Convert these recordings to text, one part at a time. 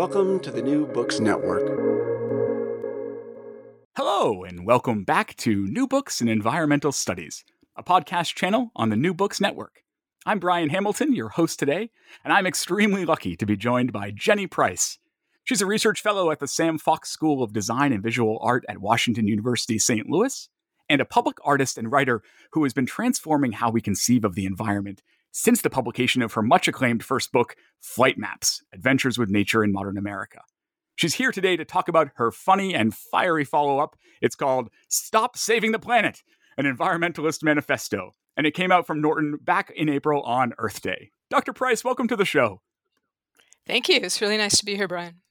Welcome to the New Books Network. Hello, and welcome back to New Books in Environmental Studies, a podcast channel on the New Books Network. I'm Brian Hamilton, your host today, and I'm extremely lucky to be joined by Jenny Price. She's a research fellow at the Sam Fox School of Design and Visual Art at Washington University St. Louis, and a public artist and writer who has been transforming how we conceive of the environment since the publication of her much acclaimed first book, Flight Maps Adventures with Nature in Modern America. She's here today to talk about her funny and fiery follow up. It's called Stop Saving the Planet, an environmentalist manifesto, and it came out from Norton back in April on Earth Day. Dr. Price, welcome to the show. Thank you. It's really nice to be here, Brian.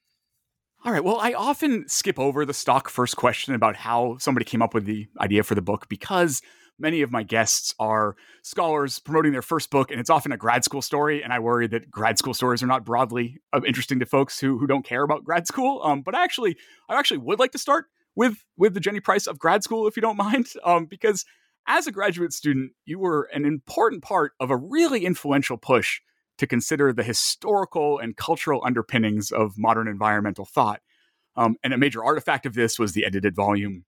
All right. Well, I often skip over the stock first question about how somebody came up with the idea for the book because many of my guests are scholars promoting their first book, and it's often a grad school story. And I worry that grad school stories are not broadly uh, interesting to folks who who don't care about grad school. Um, but I actually, I actually would like to start with with the Jenny Price of grad school, if you don't mind, um, because as a graduate student, you were an important part of a really influential push to consider the historical and cultural underpinnings of modern environmental thought. Um, and a major artifact of this was the edited volume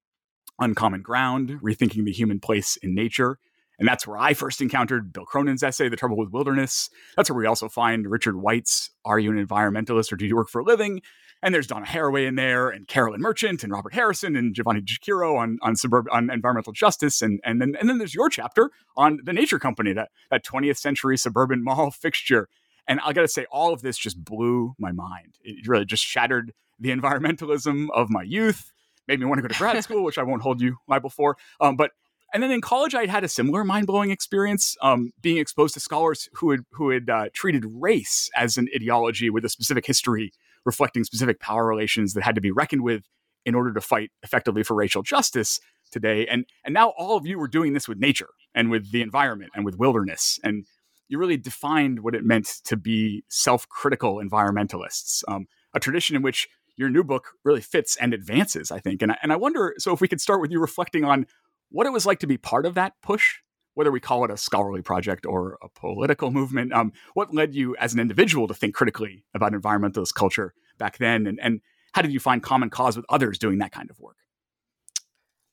Uncommon Ground, Rethinking the Human Place in Nature. And that's where I first encountered Bill Cronon's essay, The Trouble with Wilderness. That's where we also find Richard White's Are You an Environmentalist or Do You Work for a Living? And there's Donna Haraway in there, and Carolyn Merchant, and Robert Harrison, and Giovanna Di Chiro on on suburb on environmental justice, and and then and then there's your chapter on the Nature Company, that that 20th century suburban mall fixture. And I got to say, all of this just blew my mind. It really just shattered the environmentalism of my youth made me want to go to grad school, which I won't hold you liable for. Um, but and then in college, I had had a similar mind blowing experience, um, being exposed to scholars who had who had uh, treated race as an ideology with a specific history, reflecting specific power relations that had to be reckoned with in order to fight effectively for racial justice today. And and now all of you were doing this with nature and with the environment and with wilderness, and you really defined what it meant to be self critical environmentalists, um, a tradition in which your new book really fits and advances, I think. And I, and I wonder, so if we could start with you reflecting on what it was like to be part of that push, whether we call it a scholarly project or a political movement. Um, what led you as an individual to think critically about environmentalist culture back then? And, and how did you find common cause with others doing that kind of work?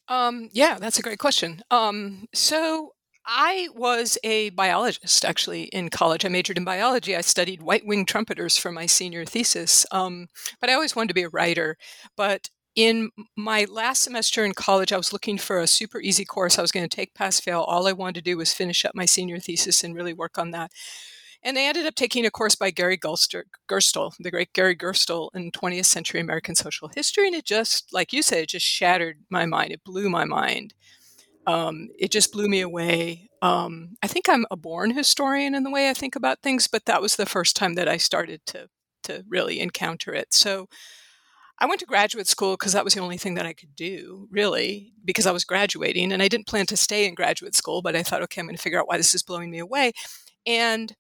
Um, yeah, that's a great question. Um, so I was a biologist actually in college. I majored in biology. I studied white winged trumpeters for my senior thesis. Um, but I always wanted to be a writer. But in my last semester in college, I was looking for a super easy course. I was going to take pass fail. All I wanted to do was finish up my senior thesis and really work on that. And I ended up taking a course by Gary Gerstle, the great Gary Gerstle in 20th century American social history. And it just, like you said, it just shattered my mind. It blew my mind um, it just blew me away. Um, I think I'm a born historian in the way I think about things, but that was the first time that I started to to really encounter it. So I went to graduate school because that was the only thing that I could do, really, because I was graduating and I didn't plan to stay in graduate school, but I thought, okay, I'm going to figure out why this is blowing me away. And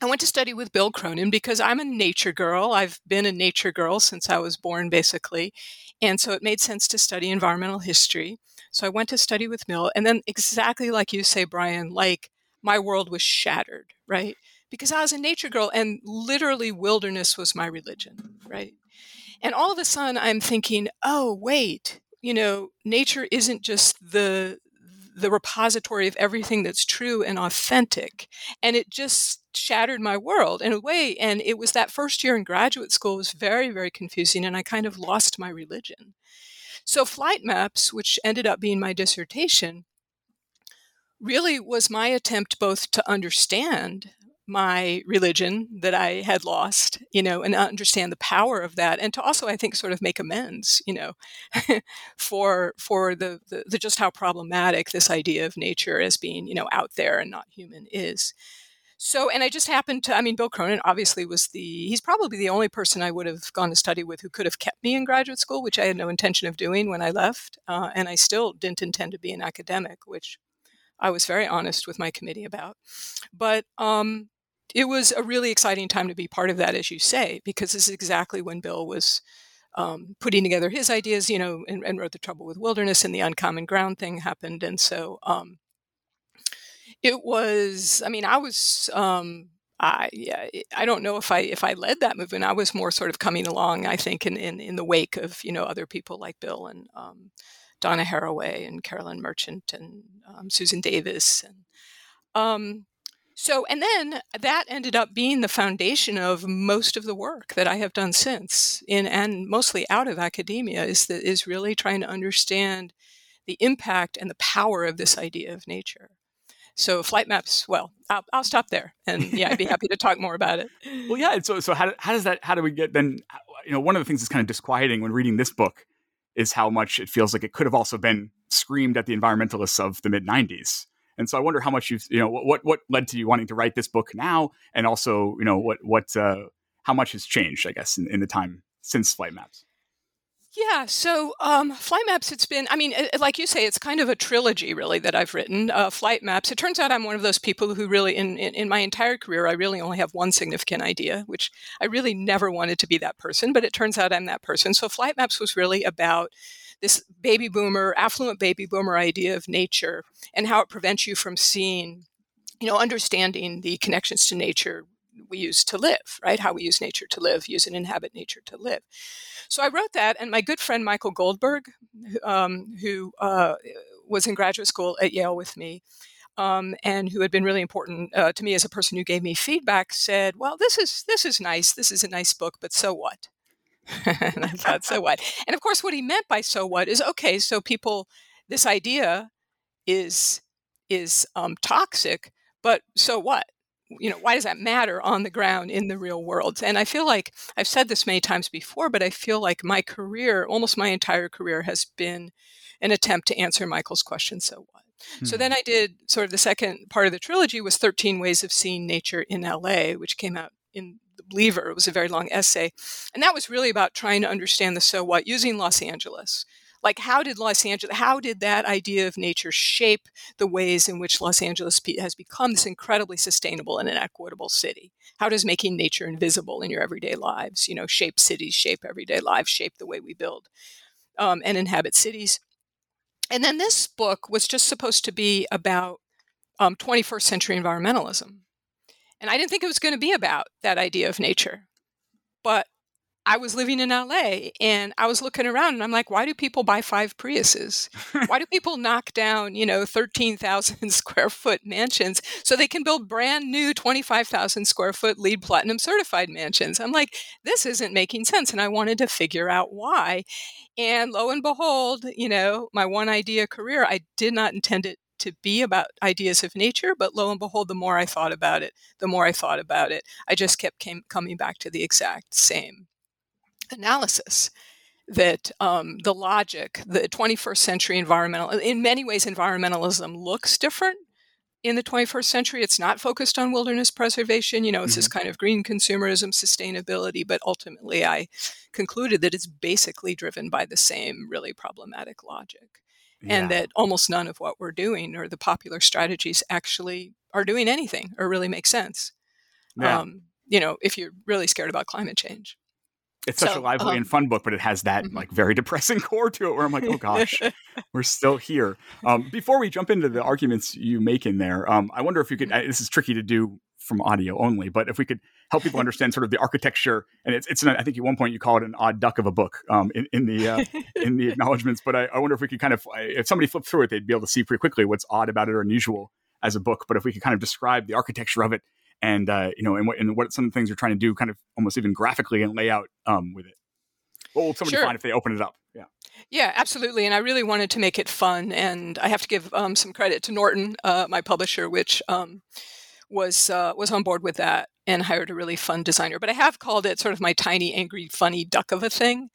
I went to study with Bill Cronon because I'm a nature girl. I've been a nature girl since I was born, basically. And so it made sense to study environmental history. So I went to study with Bill. And then, exactly like you say, Brian, like my world was shattered, right? Because I was a nature girl and literally wilderness was my religion, right? And all of a sudden I'm thinking, oh, wait, you know, nature isn't just the the repository of everything that's true and authentic. And it just shattered my world in a way. And it was that first year in graduate school was very, very confusing. And I kind of lost my religion. So flight maps, which ended up being my dissertation, really was my attempt both to understand my religion that I had lost, you know, and understand the power of that, and to also, I think, sort of make amends, you know, for for the, the, the just how problematic this idea of nature as being, you know, out there and not human is. So, and I just happened to, I mean, Bill Cronon obviously was the, he's probably the only person I would have gone to study with who could have kept me in graduate school, which I had no intention of doing when I left. Uh, and I still didn't intend to be an academic, which I was very honest with my committee about. But um, it was a really exciting time to be part of that, as you say, because this is exactly when Bill was um, putting together his ideas, you know, and, and, wrote The Trouble with Wilderness and the Uncommon Ground thing happened. And so um, it was, I mean, I was, um, I, yeah, I don't know if I if I led that movement. I was more sort of coming along, I think, in, in, in the wake of, you know, other people like Bill and um, Donna Haraway and Carolyn Merchant and um, Susan Davis. And um, so, and then that ended up being the foundation of most of the work that I have done since, in and mostly out of academia, is that is really trying to understand the impact and the power of this idea of nature. So, flight maps. Well, I'll, I'll stop there, and yeah, I'd be happy to talk more about it. Well, yeah. So, so how, how does that? How do we get then? You know, one of the things that's kind of disquieting when reading this book is how much it feels like it could have also been screamed at the environmentalists of the mid '90s and so I wonder how much you've, you know, what what led to you wanting to write this book now, and also, you know, what what uh, how much has changed, I guess, in, in the time since Flight Maps. Yeah, so um, Flight Maps, it's been, I mean, it, like you say, it's kind of a trilogy, really, that I've written. Uh, Flight Maps, it turns out I'm one of those people who really, in, in, in, my entire career, I really only have one significant idea, which I really never wanted to be that person, but it turns out I'm that person. So Flight Maps was really about this baby boomer, affluent baby boomer idea of nature and how it prevents you from seeing, you know, understanding the connections to nature we use to live, right? How we use nature to live, use and inhabit nature to live. So I wrote that, and my good friend Michael Goldberg, um, who uh, was in graduate school at Yale with me, um, and who had been really important uh, to me as a person who gave me feedback, said, "Well, this is this is nice. This is a nice book, but so what?" and I thought, so what? And of course, what he meant by so what is okay, so people, this idea is is um, toxic, but so what? You know, why does that matter on the ground in the real world? And I feel like I've said this many times before, but I feel like my career, almost my entire career, has been an attempt to answer Michael's question, so what? Hmm. So then I did sort of the second part of the trilogy was 13 Ways of Seeing Nature in LA, which came out in the Believer. It was a very long essay. And that was really about trying to understand the so what using Los Angeles. Like, how did Los Angeles, how did that idea of nature shape the ways in which Los Angeles has become this incredibly sustainable and an equitable city? How does making nature invisible in your everyday lives, you know, shape cities, shape everyday lives, shape the way we build um, and inhabit cities? And then this book was just supposed to be about um, 21st century environmentalism and I didn't think it was going to be about that idea of nature. But I was living in LA and I was looking around and I'm like, why do people buy five Priuses? why do people knock down, you know, 13,000 square foot mansions so they can build brand new 25,000 square foot LEED platinum certified mansions? I'm like, this isn't making sense. And I wanted to figure out why. And lo and behold, you know, my one idea career, I did not intend it to be about ideas of nature, but lo and behold, the more I thought about it, the more I thought about it, I just kept came, coming back to the exact same analysis that um, the logic, the 21st century environmental, in many ways, environmentalism looks different in the 21st century. It's not focused on wilderness preservation. You know, it's mm-hmm. this kind of green consumerism, sustainability, but ultimately I concluded that it's basically driven by the same really problematic logic and that almost none of what we're doing or the popular strategies actually are doing anything or really make sense. Yeah. Um, you know, if you're really scared about climate change. It's such So, a lively um, and fun book, but it has that Mhm. like very depressing core to it where I'm like, oh gosh, we're still here. Um, before we jump into the arguments you make in there, um, I wonder if you could, Mm-hmm. uh, this is tricky to do from audio only, but if we could help people understand sort of the architecture and it's, it's an, I think at one point you call it an odd duck of a book um, in, in the, uh, in the acknowledgments, but I, I wonder if we could kind of, if somebody flipped through it, they'd be able to see pretty quickly what's odd about it or unusual as a book. But if we could kind of describe the architecture of it and, uh, you know, and what, and what some of the things you're trying to do kind of almost even graphically and layout um, with it. What will somebody Sure. find if they open it up? Yeah. Yeah, absolutely. And I really wanted to make it fun. And I have to give um, some credit to Norton, uh, my publisher, which um, was uh, was on board with that and hired a really fun designer. But I have called it sort of my tiny, angry, funny duck of a thing.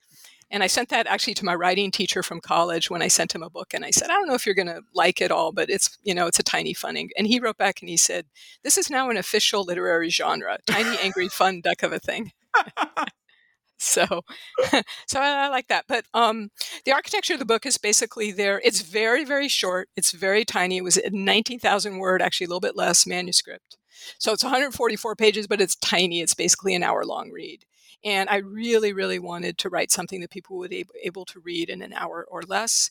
And I sent that actually to my writing teacher from college when I sent him a book, and I said, "I don't know if you're going to like it all, but it's you know it's a tiny funny." And he wrote back and he said, "This is now an official literary genre: tiny, angry, fun duck of a thing." so so I, I like that. But um the architecture of the book is basically there. It's very very short. It's very tiny. It was a 19000 word actually a little bit less manuscript. So it's 144 pages but it's tiny. It's basically an hour long read and i really really wanted to write something that people would be able, to read in an hour or less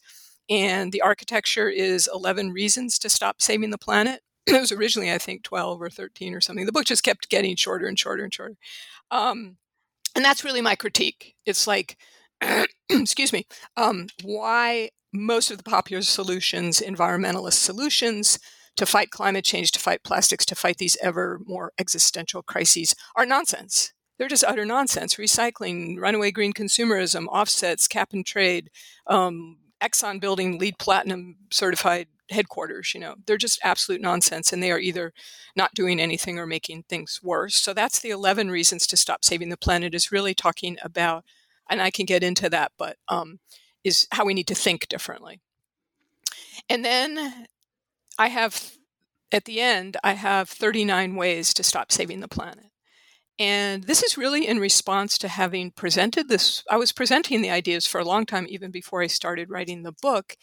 and the architecture is 11 reasons to stop saving the planet. It was originally i think 12 or 13 or something. The book just kept getting shorter and shorter and shorter. Um, and that's really my critique. It's like excuse me um, why most of the popular solutions environmentalist solutions to fight climate change to fight plastics to fight these ever more existential crises are nonsense they're just utter nonsense recycling runaway green consumerism offsets cap and trade um, exxon building LEED platinum certified headquarters you know they're just absolute nonsense and they are either not doing anything or making things worse. So that's the 11 reasons to stop saving the planet is really talking about, and I can get into that, but um, is how we need to think differently. And then I have, at the end, I have 39 ways to stop saving the planet. And this is really in response to having presented this. I was presenting the ideas for a long time, even before I started writing the book.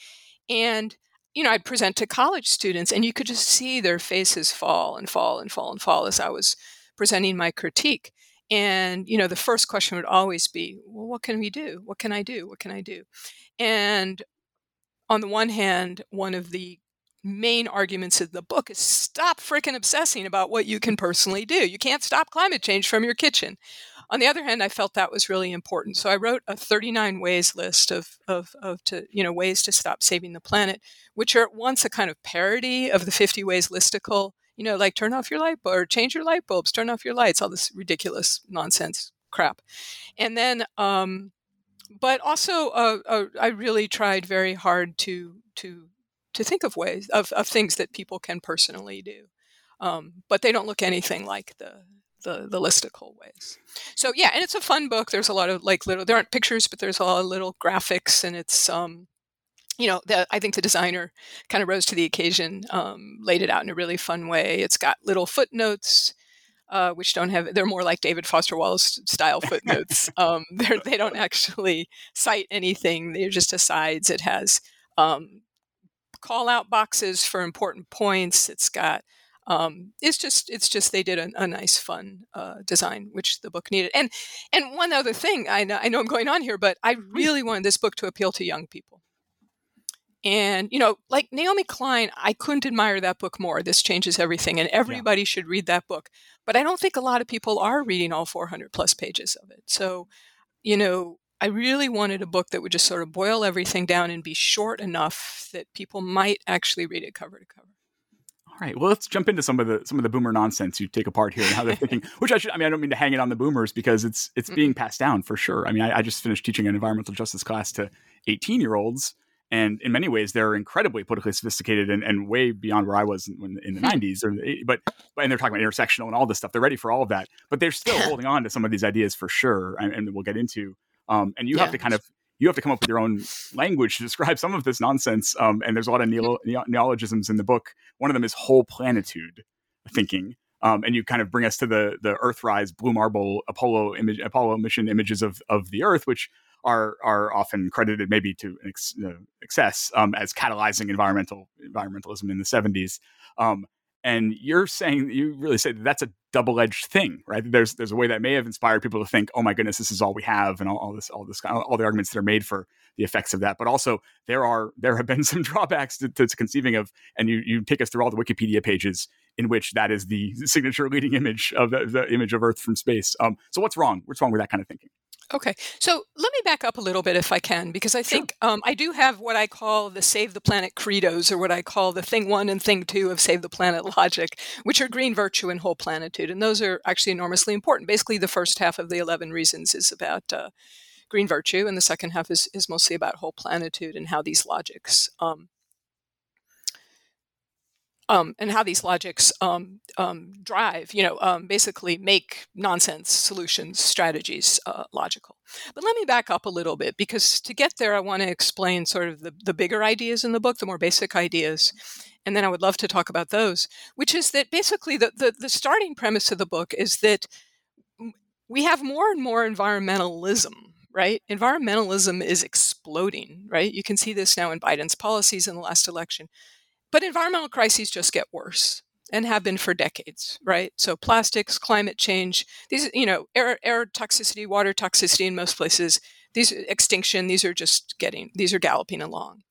And you know, I'd present to college students, and you could just see their faces fall and fall and fall and fall as I was presenting my critique. And, you know, the first question would always be, well, what can we do? What can I do? What can I do? And on the one hand, one of the main arguments of the book is stop freaking obsessing about what you can personally do. You can't stop climate change from your kitchen. On the other hand, I felt that was really important. So I wrote a 39 ways list of, of, of to, you know, ways to stop saving the planet, which are at once a kind of parody of the 50 ways listicle, you know, like turn off your light bulb or change your light bulbs, turn off your lights, all this ridiculous nonsense crap. And then, um, but also, uh, uh, I really tried very hard to, to, to think of ways of, of things that people can personally do. Um, but they don't look anything like the, the the listicle ways. So yeah, and it's a fun book. There's a lot of like little there aren't pictures, but there's a lot of little graphics, and it's um, you know, the, I think the designer kind of rose to the occasion, um, laid it out in a really fun way. It's got little footnotes. Uh, which don't have they're more like David Foster Wallace style footnotes. um, they're, don't actually cite anything. They're just asides. It has um, call out boxes for important points. It's got um, it's just it's just they did a, a nice fun uh, design which the book needed. And and one other thing I know, I know i'm going on here but i really wanted this book to appeal to young people. And you know like naomi klein i couldn't admire that book more. This changes everything and everybody yeah. should read that book. But i don't think a lot of people are reading all 400 plus pages of it. So you know i really wanted a book that would just sort of boil everything down and be short enough that people might actually read it cover to cover all right. Well, let's jump into some of the some of the boomer nonsense you take apart here and how they're thinking. Which I should. I mean, I don't mean to hang it on the boomers because it's it's being mm-hmm. passed down for sure. I mean, I, I just finished teaching an environmental justice class to 18 year olds, and in many ways, they're incredibly politically sophisticated and, and way beyond where I was in, in the hmm. 90s. Or the, but and they're talking about intersectional and all this stuff. They're ready for all of that, but they're still holding on to some of these ideas for sure, and, and we'll get into. Um, and you yeah. have to kind of you have to come up with your own language to describe some of this nonsense. Um, and there's a lot of neo- neologisms in the book. One of them is whole planitude thinking. Um, and you kind of bring us to the the Earthrise Blue Marble Apollo image Apollo mission images of of the Earth, which are are often credited maybe to ex, uh, excess um, as catalyzing environmental environmentalism in the 70s. Um, and you're saying you really say that that's a double-edged thing, right? There's there's a way that may have inspired people to think, oh my goodness, this is all we have, and all, all this all this all the arguments that are made for the effects of that. But also there are there have been some drawbacks to, to conceiving of, and you you take us through all the Wikipedia pages in which that is the signature leading image of the, the image of Earth from space. Um, so what's wrong? What's wrong with that kind of thinking? Okay, so let me back up a little bit if I can, because I think sure. um, I do have what I call the Save the Planet credos, or what I call the thing one and thing two of Save the Planet logic, which are green virtue and whole planitude. And those are actually enormously important. Basically, the first half of the 11 reasons is about uh, green virtue, and the second half is, is mostly about whole planitude and how these logics um, um, and how these logics um, um, drive, you know, um, basically make nonsense solutions, strategies uh, logical. But let me back up a little bit because to get there, I want to explain sort of the, the bigger ideas in the book, the more basic ideas. And then I would love to talk about those, which is that basically the, the, the starting premise of the book is that we have more and more environmentalism right? Environmentalism is exploding, right? You can see this now in Biden's policies in the last election. But environmental crises just get worse and have been for decades, right? So plastics, climate change, these, you know, air, air toxicity, water toxicity in most places, these uh, extinction, these are just getting, these are galloping along.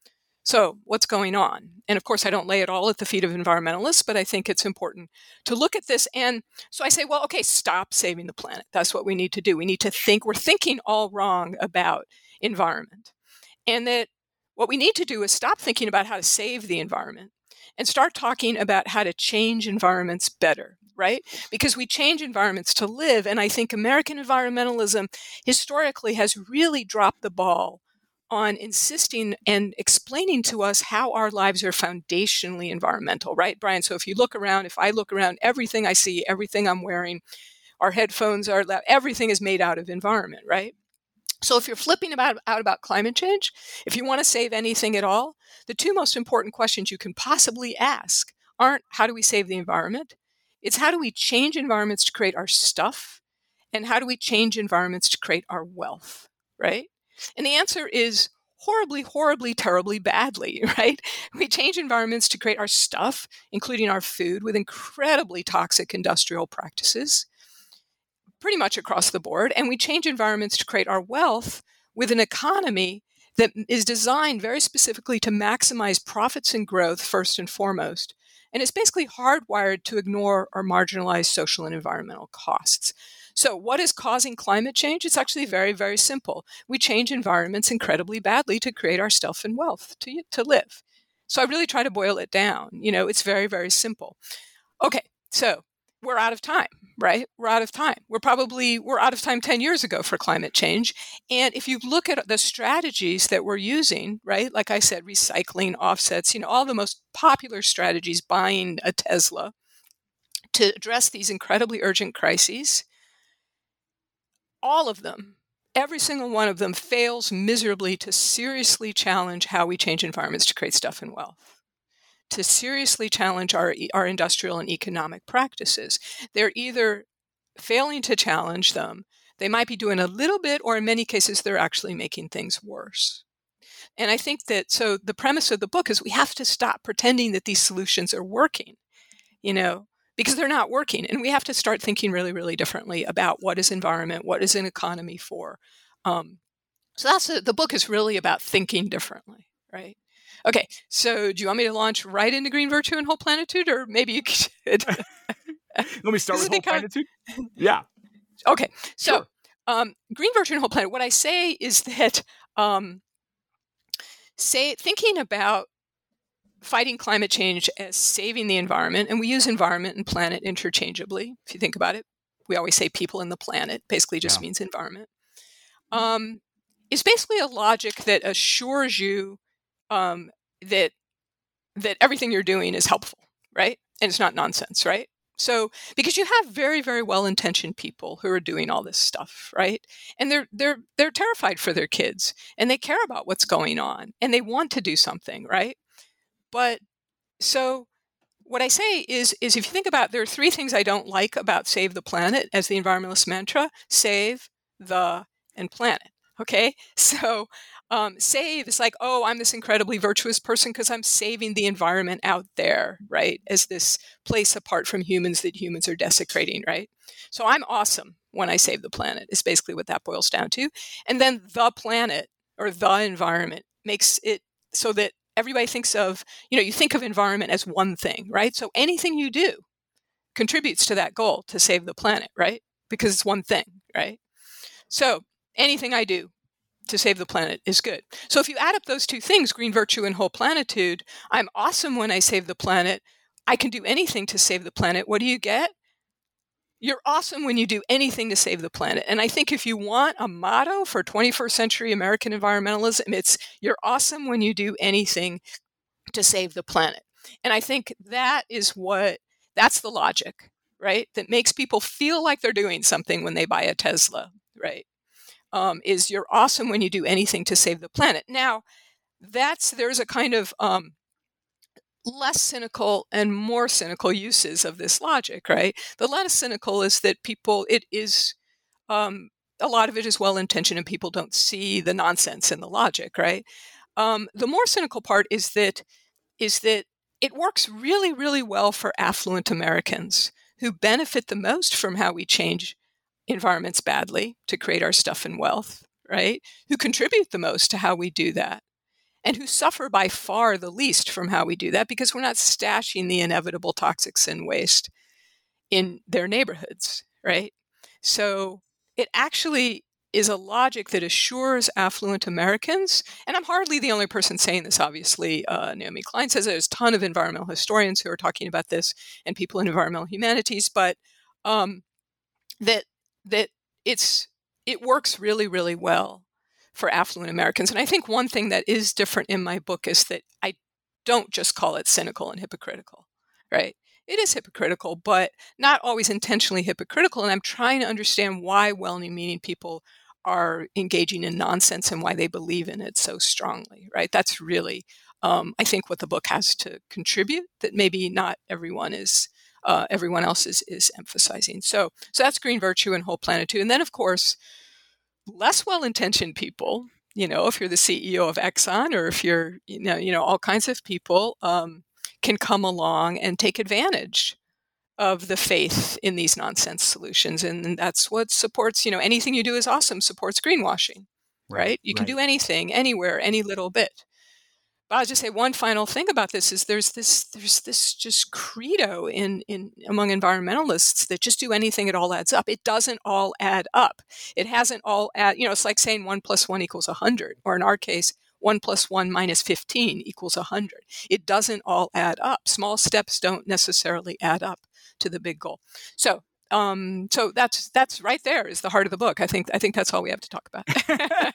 So what's going on? And of course, I don't lay it all at the feet of environmentalists, but I think it's important to look at this. And so I say, well, okay, stop saving the planet. That's what we need to do. We need to think, we're thinking all wrong about environment. And that what we need to do is stop thinking about how to save the environment and start talking about how to change environments better, right? Because we change environments to live. And I think American environmentalism historically has really dropped the ball on insisting and explaining to us how our lives are foundationally environmental, right, Brian? So if you look around, if I look around, everything I see, everything I'm wearing, our headphones, our everything is made out of environment, right? So if you're flipping about, out about climate change, if you want to save anything at all, the two most important questions you can possibly ask aren't how do we save the environment? It's how do we change environments to create our stuff? And how do we change environments to create our wealth, right? And the answer is horribly, horribly, terribly badly, right? We change environments to create our stuff, including our food, with incredibly toxic industrial practices pretty much across the board. And we change environments to create our wealth with an economy that is designed very specifically to maximize profits and growth first and foremost. And it's basically hardwired to ignore or marginalize social and environmental costs. So, what is causing climate change? It's actually very, very simple. We change environments incredibly badly to create our stuff and wealth to, to live. So, I really try to boil it down. You know, it's very, very simple. Okay, so we're out of time right? We're out of time. We're probably we're out of time 10 years ago for climate change. And if you look at the strategies that we're using right like i said recycling offsets you know all the most popular strategies buying a tesla to address these incredibly urgent crises all of them every single one of them fails miserably to seriously challenge how we change environments to create stuff and wealth to seriously challenge our, our industrial and economic practices. They're either failing to challenge them, they might be doing a little bit, or in many cases, they're actually making things worse. And I think that so the premise of the book is we have to stop pretending that these solutions are working, you know, because they're not working. And we have to start thinking really, really differently about what is environment, what is an economy for. Um, so that's a, the book is really about thinking differently, right? Okay, so do you want me to launch right into Green Virtue and Whole Planitude, or maybe you could? Let me start with Whole Planitude. Yeah. Okay, so sure. um, Green Virtue and Whole Planet. What I say is that um, say thinking about fighting climate change as saving the environment, and we use environment and planet interchangeably. If you think about it, we always say people and the planet. Basically, just yeah. means environment. Um, is basically a logic that assures you um, that that everything you're doing is helpful, right? And it's not nonsense, right? So because you have very very well intentioned people who are doing all this stuff, right? And they're they're they're terrified for their kids and they care about what's going on and they want to do something, right? But so what I say is is if you think about there are three things I don't like about save the planet as the environmentalist mantra, save the and planet. Okay, so um, save is like, oh, I'm this incredibly virtuous person because I'm saving the environment out there, right? As this place apart from humans that humans are desecrating, right? So I'm awesome when I save the planet, is basically what that boils down to. And then the planet or the environment makes it so that everybody thinks of, you know, you think of environment as one thing, right? So anything you do contributes to that goal to save the planet, right? Because it's one thing, right? So anything I do to save the planet is good. So if you add up those two things, green virtue and whole planitude, I'm awesome when I save the planet. I can do anything to save the planet. What do you get? You're awesome when you do anything to save the planet. And I think if you want a motto for 21st century American environmentalism, it's you're awesome when you do anything to save the planet. And I think that is what that's the logic, right? That makes people feel like they're doing something when they buy a Tesla, right? Um, is you're awesome when you do anything to save the planet. Now, that's there's a kind of um, less cynical and more cynical uses of this logic, right? The less cynical is that people, it is, um, a lot of it is well intentioned and people don't see the nonsense in the logic, right? Um, the more cynical part is that is that it works really, really well for affluent Americans who benefit the most from how we change environments badly to create our stuff and wealth, right? Who contribute the most to how we do that and who suffer by far the least from how we do that because we're not stashing the inevitable toxics and waste in their neighborhoods, right? So it actually is a logic that assures affluent Americans, and I'm hardly the only person saying this, obviously. Uh, Naomi Klein says there's a ton of environmental historians who are talking about this and people in environmental humanities, but um, that that it's it works really, really well for affluent Americans. And I think one thing that is different in my book is that I don't just call it cynical and hypocritical, right? It is hypocritical, but not always intentionally hypocritical. And I'm trying to understand why well meaning people are engaging in nonsense and why they believe in it so strongly, right? That's really, um, I think, what the book has to contribute that maybe not everyone is. Uh, everyone else is, is emphasizing. So, so that's green virtue and whole planitude. And then, of course, less well-intentioned people you know if you're the ceo of exxon or if you're you know you know all kinds of people um, can come along and take advantage of the faith in these nonsense solutions and that's what supports you know anything you do is awesome supports greenwashing right, right? you can right. do anything anywhere any little bit but I'll just say one final thing about this is there's this there's this just credo in in among environmentalists that just do anything it all adds up. It doesn't all add up. It hasn't all add you know it's like saying one plus one equals a hundred, or in our case, one plus one minus fifteen equals a hundred. It doesn't all add up. Small steps don't necessarily add up to the big goal. So um, so that's that's right there is the heart of the book. I think I think that's all we have to talk about.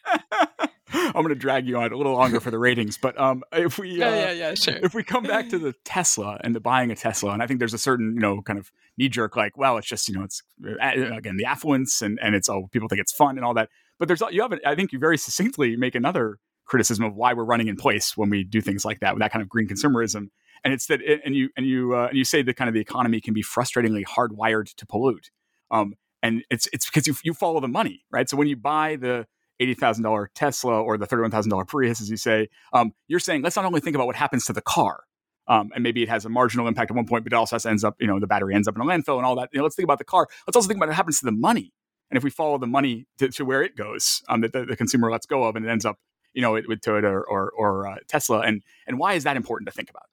I'm going to drag you on a little longer for the ratings, but um, if we uh, yeah, yeah, yeah, sure. If we come back to the Tesla and the buying a Tesla, and I think there's a certain you know kind of knee jerk like, well, it's just you know it's uh, again the affluence and and it's oh people think it's fun and all that, but there's you have I think you very succinctly make another criticism of why we're running in place when we do things like that with that kind of green consumerism and it's that it, and you and you uh, and you say that kind of the economy can be frustratingly hardwired to pollute um, and it's it's because you, you follow the money right so when you buy the $80,000 Tesla or the $31,000 Prius, as you say, um, you're saying let's not only think about what happens to the car, um, and maybe it has a marginal impact at one point, but it also ends up, you know, the battery ends up in a landfill and all that. You know, let's think about the car. Let's also think about what happens to the money. And if we follow the money to, to where it goes, um, that the, the, consumer lets go of, and it ends up, you know, with Toyota or or, or uh, Tesla, and and why is that important to think about?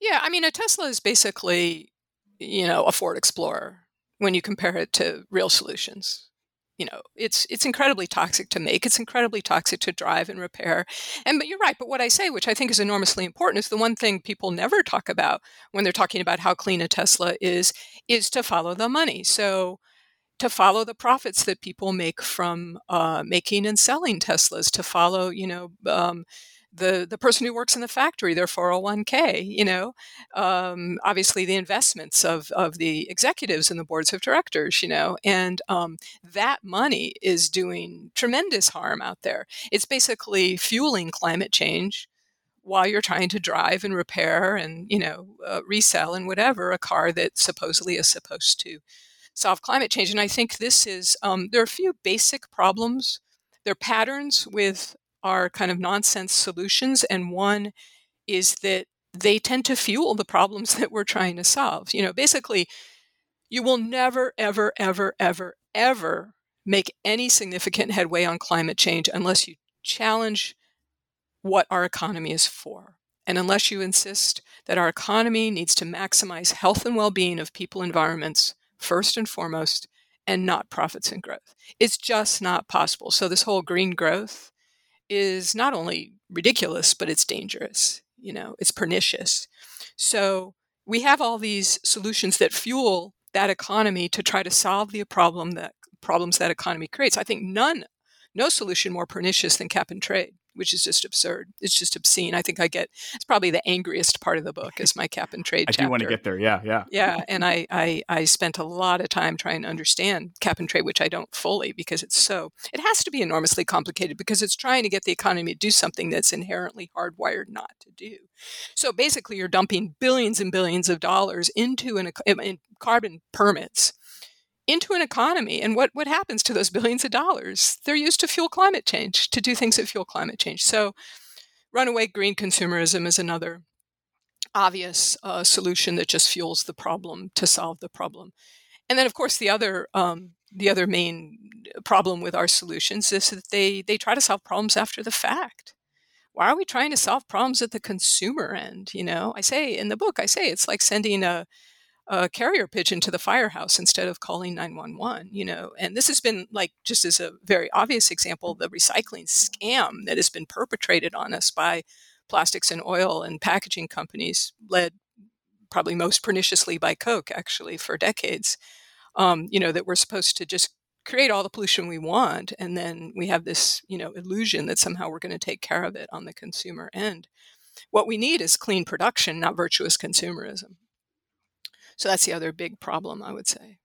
Yeah, I mean, a Tesla is basically, you know, a Ford Explorer when you compare it to real solutions. You know, it's it's incredibly toxic to make. It's incredibly toxic to drive and repair. And but you're right. But what I say, which I think is enormously important, is the one thing people never talk about when they're talking about how clean a Tesla is, is to follow the money. So to follow the profits that people make from uh, making and selling Teslas, to follow, you know, um, the the person who works in the factory their 401k you know um, obviously the investments of of the executives and the boards of directors you know and um, that money is doing tremendous harm out there it's basically fueling climate change while you're trying to drive and repair and you know uh, resell and whatever a car that supposedly is supposed to solve climate change. And I think this is um, there are a few basic problems. There are patterns with our kind of nonsense solutions, and one is that they tend to fuel the problems that we're trying to solve. You know, basically, you will never, ever, ever, ever, ever make any significant headway on climate change unless you challenge what our economy is for. And unless you insist that our economy needs to maximize health and well being of people environments first and foremost, and not profits and growth. It's just not possible. So, this whole green growth is not only ridiculous, but it's dangerous. You know, it's pernicious. So, we have all these solutions that fuel that economy to try to solve the problem that problems that economy creates. I think none, no solution more pernicious than cap and trade which is just absurd. It's just obscene. I think I get it's probably the angriest part of the book is my cap and trade. I chapter. do want to get there. Yeah, yeah, yeah. And I, I I spent a lot of time trying to understand cap and trade, which I don't fully because it's so it has to be enormously complicated because it's trying to get the economy to do something that's inherently hardwired not to do. So basically, you're dumping billions and billions of dollars into an in carbon permits into an economy. And what, what happens to those billions of dollars? They're used to fuel climate change, to do things that fuel climate change. So, runaway green consumerism is another obvious uh, solution that just fuels the problem to solve the problem. And then, of course, the other um, the other main problem with our solutions is that they they try to solve problems after the fact. Why are we trying to solve problems at the consumer end? You know, I say in the book, I say it's like sending a a carrier pigeon to the firehouse instead of calling 911 you know and this has been like just as a very obvious example the recycling scam that has been perpetrated on us by plastics and oil and packaging companies led probably most perniciously by coke actually for decades um, you know that we're supposed to just create all the pollution we want and then we have this you know illusion that somehow we're going to take care of it on the consumer end. What we need is clean production not virtuous consumerism so that's the other big problem, I would say.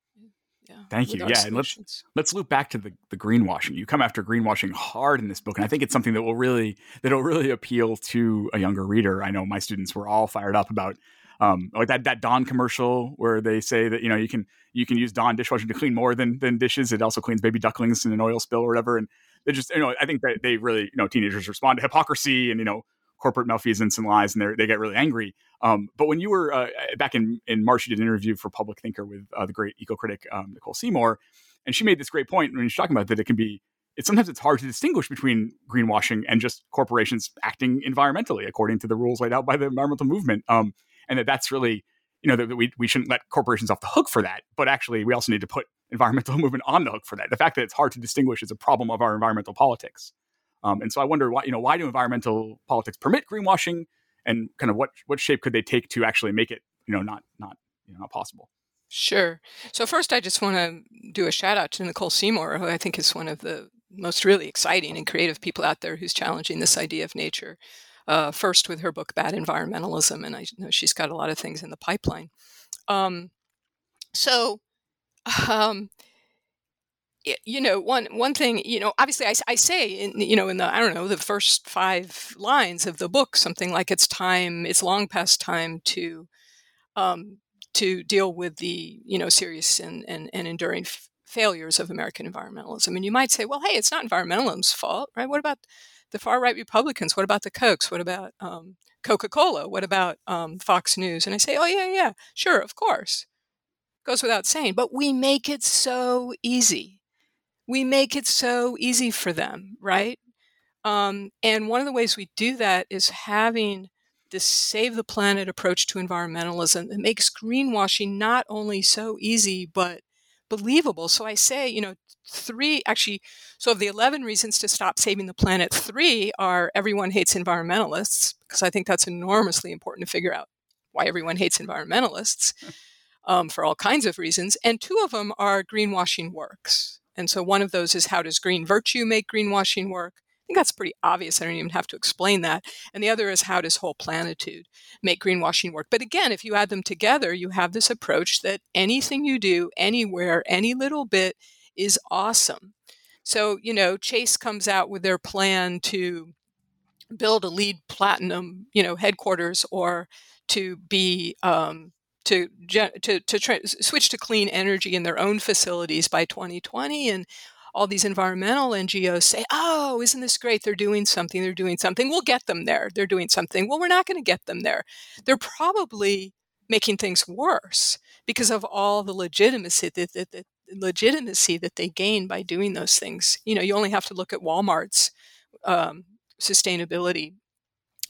Yeah, Thank you. Yeah, let's let's loop back to the, the greenwashing. You come after greenwashing hard in this book, and I think it's something that will really that will really appeal to a younger reader. I know my students were all fired up about um, like that that Dawn commercial where they say that you know you can you can use Dawn dishwashing to clean more than than dishes. It also cleans baby ducklings in an oil spill or whatever. And they just you know I think that they really you know teenagers respond to hypocrisy and you know corporate malfeasance and lies, and they get really angry. Um, but when you were uh, back in in March, you did an interview for Public Thinker with uh, the great eco critic um, Nicole Seymour, and she made this great point when she's talking about that it can be. It, sometimes it's hard to distinguish between greenwashing and just corporations acting environmentally according to the rules laid out by the environmental movement, um, and that that's really you know that, that we we shouldn't let corporations off the hook for that, but actually we also need to put environmental movement on the hook for that. The fact that it's hard to distinguish is a problem of our environmental politics. Um, and so I wonder why, you know, why do environmental politics permit greenwashing, and kind of what what shape could they take to actually make it, you know, not not you know, not possible? Sure. So first, I just want to do a shout out to Nicole Seymour, who I think is one of the most really exciting and creative people out there who's challenging this idea of nature. Uh, first, with her book Bad Environmentalism, and I know she's got a lot of things in the pipeline. Um, so, um, you know one one thing you know obviously I, I say in you know in the i don't know the first five lines of the book something like it's time it's long past time to um to deal with the you know serious and and, and enduring f- failures of american environmentalism. And you might say well hey it's not environmentalism's fault right? What about the far right republicans? What about the kochs what about um, coca-cola? What about um, fox news? And i say oh yeah yeah sure of course. Goes without saying but we make it so easy we make it so easy for them, right? Um, and one of the ways we do that is having this save the planet approach to environmentalism that makes greenwashing not only so easy, but believable. So I say, you know, three actually, so of the 11 reasons to stop saving the planet, three are everyone hates environmentalists, because I think that's enormously important to figure out why everyone hates environmentalists um, for all kinds of reasons. And two of them are greenwashing works. And so one of those is how does green virtue make greenwashing work? I think that's pretty obvious. I don't even have to explain that. And the other is how does whole planitude make greenwashing work? But again, if you add them together, you have this approach that anything you do anywhere, any little bit is awesome. So, you know, Chase comes out with their plan to build a LEED platinum, you know, headquarters or to be um, to to to tra- switch to clean energy in their own facilities by 2020 and all these environmental NGOs say, "Oh, isn't this great? They're doing something. They're doing something. We'll get them there. They're doing something." Well, we're not going to get them there. They're probably making things worse because of all the legitimacy that, that, that legitimacy that they gain by doing those things. You know, you only have to look at Walmart's um, sustainability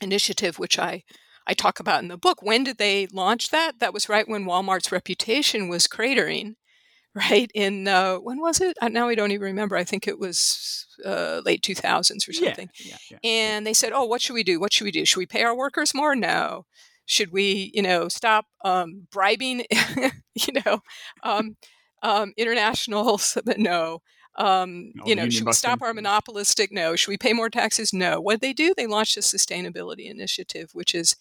initiative, which I I talk about in the book. When did they launch that? That was right when Walmart's reputation was cratering, right? In uh, when was it? Uh, now I don't even remember. I think it was uh, late 2000s or something. Yeah, yeah, yeah. And they said, "Oh, what should we do? What should we do? Should we pay our workers more? No. Should we, you know, stop um, bribing, you know, um, um, international? No. Um, no, you know, should we stop our monopolistic? No. Should we pay more taxes? No. What did they do? They launched a sustainability initiative, which is,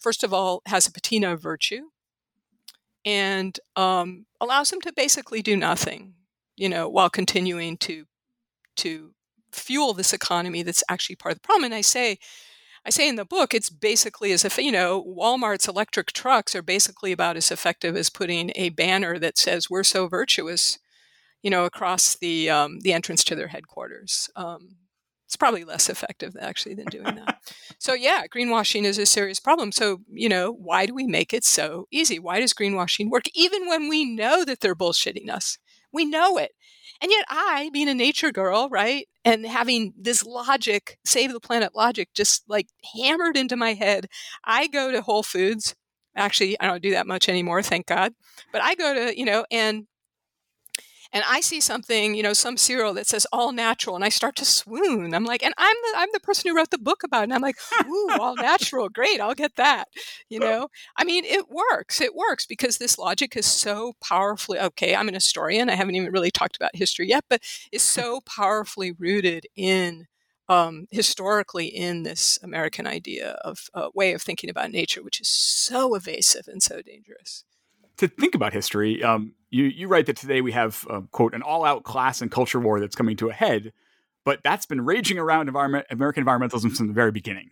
first of all, has a patina of virtue and um, allows them to basically do nothing, you know, while continuing to to fuel this economy that's actually part of the problem. And I say, I say in the book, it's basically as if you know, Walmart's electric trucks are basically about as effective as putting a banner that says "We're so virtuous," you know, across the um, the entrance to their headquarters. Um, it's probably less effective actually than doing that. so yeah, greenwashing is a serious problem. So you know, why do we make it so easy? Why does greenwashing work, even when we know that they're bullshitting us? We know it. And yet, I, being a nature girl, right, and having this logic, save the planet logic, just like hammered into my head, I go to Whole Foods. Actually, I don't do that much anymore, thank God. But I go to, you know, and and I see something, you know, some cereal that says all natural, and I start to swoon. I'm like, and I'm the I'm the person who wrote the book about it. And I'm like, ooh, all natural, great, I'll get that. You know, I mean, it works. It works because this logic is so powerfully okay. I'm an historian. I haven't even really talked about history yet, but is so powerfully rooted in um, historically in this American idea of uh, way of thinking about nature, which is so evasive and so dangerous to think about history, um, you you write that today we have uh, quote an all out class and culture war that's coming to a head, but that's been raging around environment American environmentalism from the very beginning.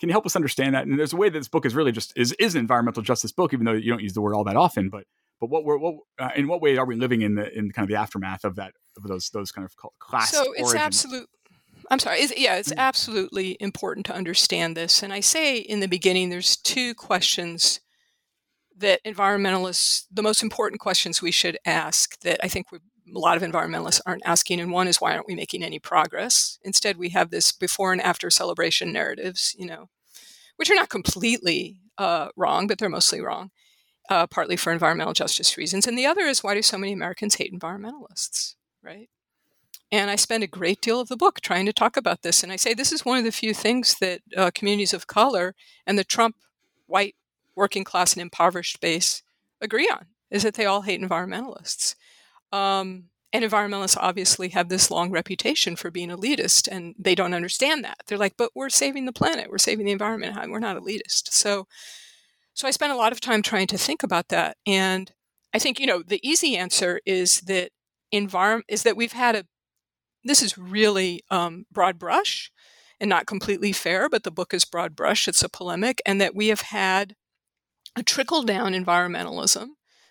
Can you help us understand that? And there's a way that this book is really just is is an environmental justice book, even though you don't use the word all that often. But but what we're what uh, in what way are we living in the in kind of the aftermath of that of those those kind of class? So it's absolute. I'm sorry. It's, yeah, it's absolutely important to understand this. And I say in the beginning, there's two questions that environmentalists, the most important questions we should ask that I think a lot of environmentalists aren't asking, and one is why aren't we making any progress? Instead, we have this before and after celebration narratives, you know, which are not completely uh, wrong, but they're mostly wrong, uh, partly for environmental justice reasons. And the other is why do so many Americans hate environmentalists, right? And I spend a great deal of the book trying to talk about this. And I say this is one of the few things that uh, communities of color and the Trump white working class and impoverished base agree on is that they all hate environmentalists. Um, and environmentalists obviously have this long reputation for being elitist, and they don't understand that. They're like, "But we're saving the planet, we're saving the environment. We're not elitist." So, so I spent a lot of time trying to think about that, and I think you know the easy answer is that environment is that we've had a. This is really um, broad brush, and not completely fair, but the book is broad brush. It's a polemic, and that we have had a trickle down environmentalism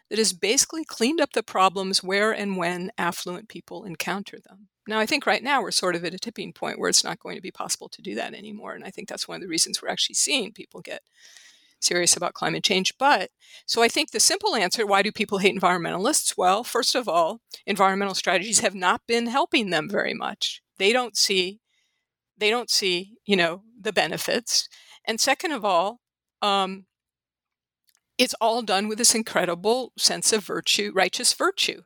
that has basically cleaned up the problems where and when affluent people encounter them. Now, I think right now we're sort of at a tipping point where it's not going to be possible to do that anymore. And I think that's one of the reasons we're actually seeing people get serious about climate change. But so I think the simple answer why do people hate environmentalists? Well, first of all, environmental strategies have not been helping them very much. They don't see they don't see, you know, the benefits. And second of all, um, it's all done with this incredible sense of virtue, righteous virtue,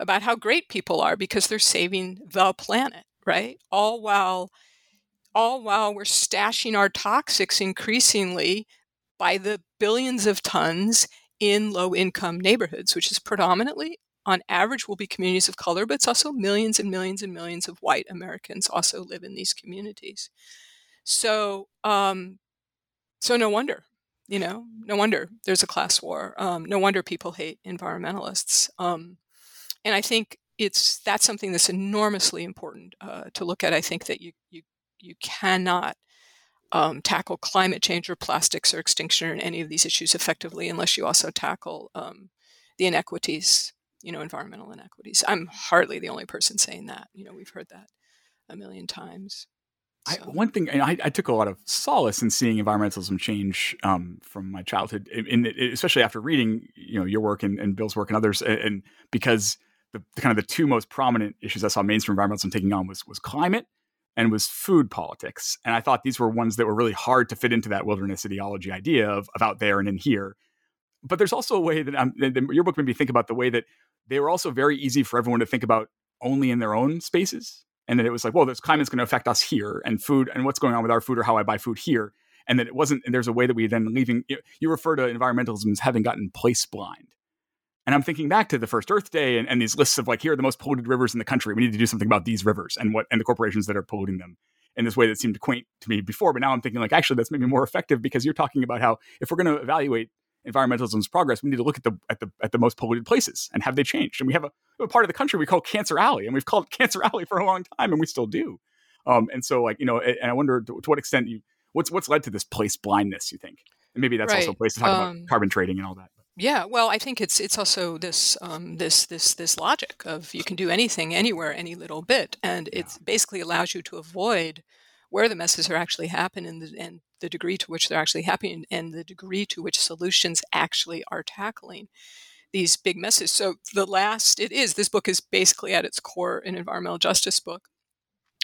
about how great people are because they're saving the planet, right? All while all while we're stashing our toxics increasingly by the billions of tons in low income neighborhoods, which is predominantly on average will be communities of color, but it's also millions and millions and millions of white Americans also live in these communities. So, um, so no wonder you know, no wonder there's a class war. Um, no wonder people hate environmentalists. Um, and I think it's that's something that's enormously important uh, to look at. I think that you you you cannot um, tackle climate change or plastics or extinction or any of these issues effectively unless you also tackle um, the inequities, you know, environmental inequities. I'm hardly the only person saying that. You know, we've heard that a million times. I, one thing, I, I, took a lot of solace in seeing environmentalism change um, from my childhood, in, in, especially after reading, you know, your work and, and Bill's work and others, and, and because the, the, kind of the two most prominent issues I saw mainstream environmentalism taking on was was climate and was food politics, and I thought these were ones that were really hard to fit into that wilderness ideology idea of, of out there and in here. But there's also a way that, um, that your book made me think about the way that they were also very easy for everyone to think about only in their own spaces and then it was like, well, this climate's going to affect us here, and food, and what's going on with our food, or how I buy food here. And then it wasn't. And there's a way that we then leaving. You refer to environmentalism as having gotten place blind. And I'm thinking back to the first Earth Day and, and, these lists of like, here are the most polluted rivers in the country. We need to do something about these rivers and what and the corporations that are polluting them in this way that seemed quaint to me before. But now I'm thinking like, actually, that's maybe more effective because you're talking about how if we're going to evaluate environmentalism's progress, we need to look at the at the at the most polluted places and have they changed. And we have a, a part of the country we call Cancer Alley, and we've called it Cancer Alley for a long time, and we still do. Um, and so, like you know, and I wonder to, to, what extent you what's what's led to this place blindness. You think, and maybe that's right. also a place to talk um, about carbon trading and all that. Yeah, well, I think it's it's also this um, this this this logic of you can do anything anywhere, any little bit, and yeah. it basically allows you to avoid where the messes are actually happening and the, and the degree to which they're actually happening and the degree to which solutions actually are tackling these big messes. So the last it is this book is basically at its core an environmental justice book.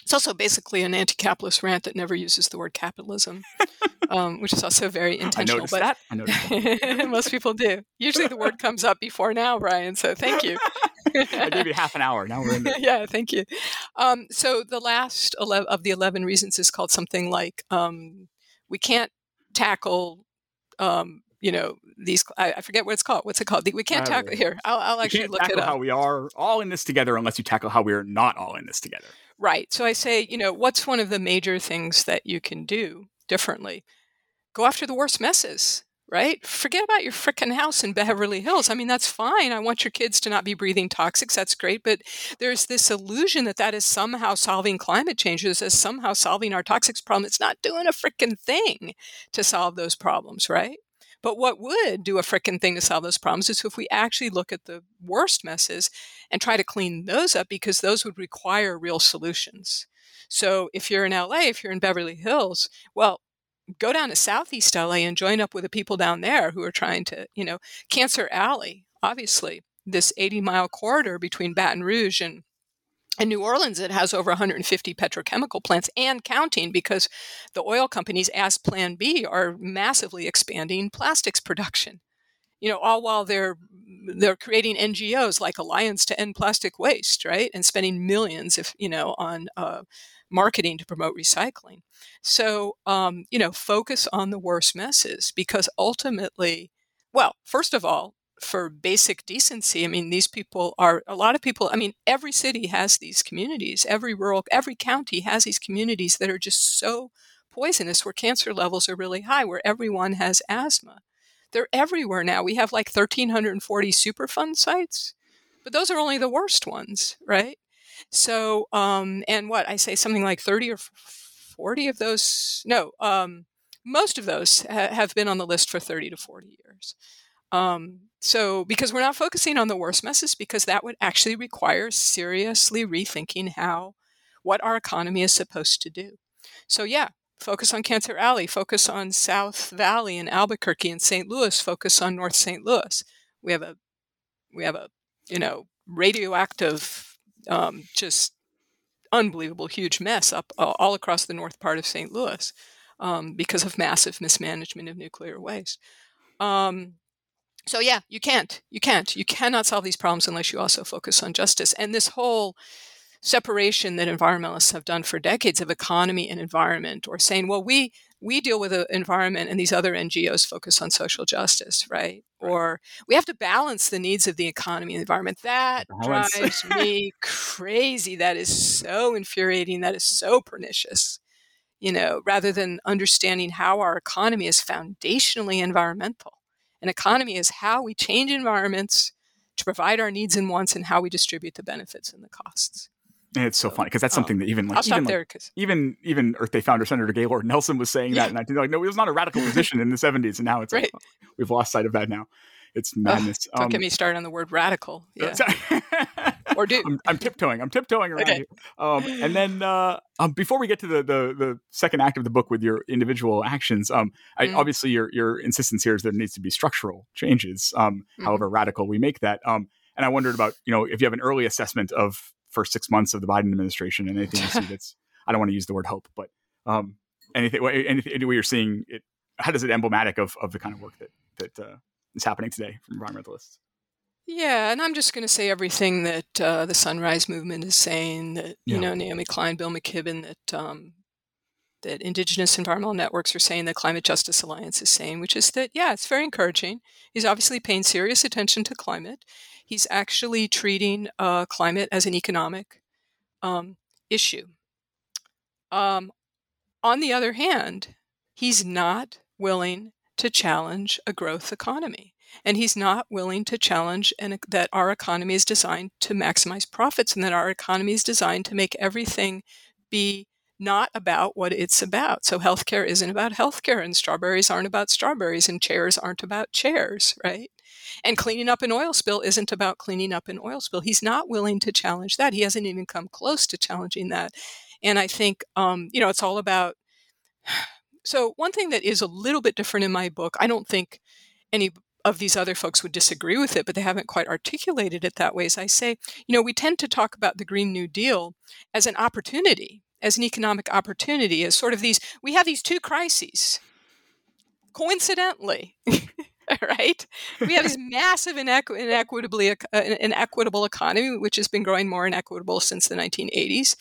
It's also basically an anti-capitalist rant that never uses the word capitalism, um, which is also very intentional. But that. I noticed that. most people do. Usually the word comes up before now, Brian. So thank you. I gave you half an hour. Now we're in. There. yeah, thank you. Um, so the last 11, of the eleven reasons is called something like um, "We can't tackle." Um, you know these. I, I, forget what it's called. What's it called? We can't tackle here. I'll, I'll actually look at it up. How we are all in this together, unless you tackle how we are not all in this together. Right. So I say, you know, what's one of the major things that you can do differently? Go after the worst messes, right? Forget about your frickin' house in Beverly Hills. I mean, that's fine. I want your kids to not be breathing toxics. That's great. But there's this illusion that that is somehow solving climate changes, as somehow solving our toxics problem. It's not doing a frickin' thing to solve those problems, right? But what would do a frickin' thing to solve those problems is if we actually look at the worst messes and try to clean those up because those would require real solutions. So if you're in LA, if you're in Beverly Hills, well, go down to Southeast LA and join up with the people down there who are trying to, you know, Cancer Alley, obviously, this 80 mile corridor between Baton Rouge and in New Orleans, it has over 150 petrochemical plants and counting because the oil companies, as Plan B, are massively expanding plastics production. You know, all while they're they're creating NGOs like Alliance to End Plastic Waste, right, and spending millions, if you know, on uh, marketing to promote recycling. So, um, you know, focus on the worst messes because ultimately, well, first of all, for basic decency. I mean, these people are a lot of people. I mean, every city has these communities, every rural, every county has these communities that are just so poisonous where cancer levels are really high, where everyone has asthma. They're everywhere now. We have like 1,340 Superfund sites, but those are only the worst ones, right? So, um, and what I say, something like 30 or 40 of those, no, um, most of those ha- have been on the list for 30 to 40 years. Um, so, because we're not focusing on the worst messes, because that would actually require seriously rethinking how, what our economy is supposed to do. So, yeah, focus on Cancer Alley, focus on South Valley and Albuquerque and St. Louis, focus on North St. Louis. We have a, we have a, you know, radioactive, um, just unbelievable, huge mess up uh, all across the north part of St. Louis um, because of massive mismanagement of nuclear waste. Um, so yeah, you can't. You can't. You cannot solve these problems unless you also focus on justice. And this whole separation that environmentalists have done for decades of economy and environment, or saying, well, we we deal with the environment and these other NGOs focus on social justice, right? Or we have to balance the needs of the economy and the environment. That balance. drives me crazy. That is so infuriating. That is so pernicious. You know, rather than understanding how our economy is foundationally environmental an economy is how we change environments to provide our needs and wants and how we distribute the benefits and the costs. And it's so funny because that's Um, something that even like even, there because even even Earth Day founder Senator Gaylord Nelson was saying Yeah. that in 19 like no, it was not a radical position in the 70s, and now it's like, Right. we've lost sight of that now. It's madness. don't Um, get me started on the word radical. Yeah. Or do. I'm, I'm tiptoeing. I'm tiptoeing around Okay. you. Um, and then uh, um, before we get to the, the the second act of the book with your individual actions, um, I, Mm. obviously your your insistence here is there needs to be structural changes, um, Mhm. however radical we make that. Um, and I wondered about you know if you have an early assessment of first six months of the Biden administration and anything you see that's I don't want to use the word hope, but um, anything anything any way you're seeing it, how does it emblematic of of the kind of work that that uh, is happening today from environmentalists? Yeah, and I'm just going to say everything that uh, the Sunrise Movement is saying. That Yeah. you know, Naomi Klein, Bill McKibben, that um, that Indigenous environmental networks are saying, that Climate Justice Alliance is saying, which is that yeah, it's very encouraging. He's obviously paying serious attention to climate. He's actually treating uh, climate as an economic um, issue. Um, on the other hand, he's not willing to challenge a growth economy and he's not willing to challenge and that our economy is designed to maximize profits and that our economy is designed to make everything be not about what it's about. So healthcare isn't about healthcare and strawberries aren't about strawberries and chairs aren't about chairs, right? And cleaning up an oil spill isn't about cleaning up an oil spill. He's not willing to challenge that. He hasn't even come close to challenging that. And I think, um, you know, it's all about. So, one thing that is a little bit different in my book, I don't think any of these other folks would disagree with it, but they haven't quite articulated it that way. As I say, you know, we tend to talk about the Green New Deal as an opportunity, as an economic opportunity, as sort of these, we have these two crises. Coincidentally, right? We have this massive inequ- inequitably uh, inequitable economy, which has been growing more inequitable since the 1980s,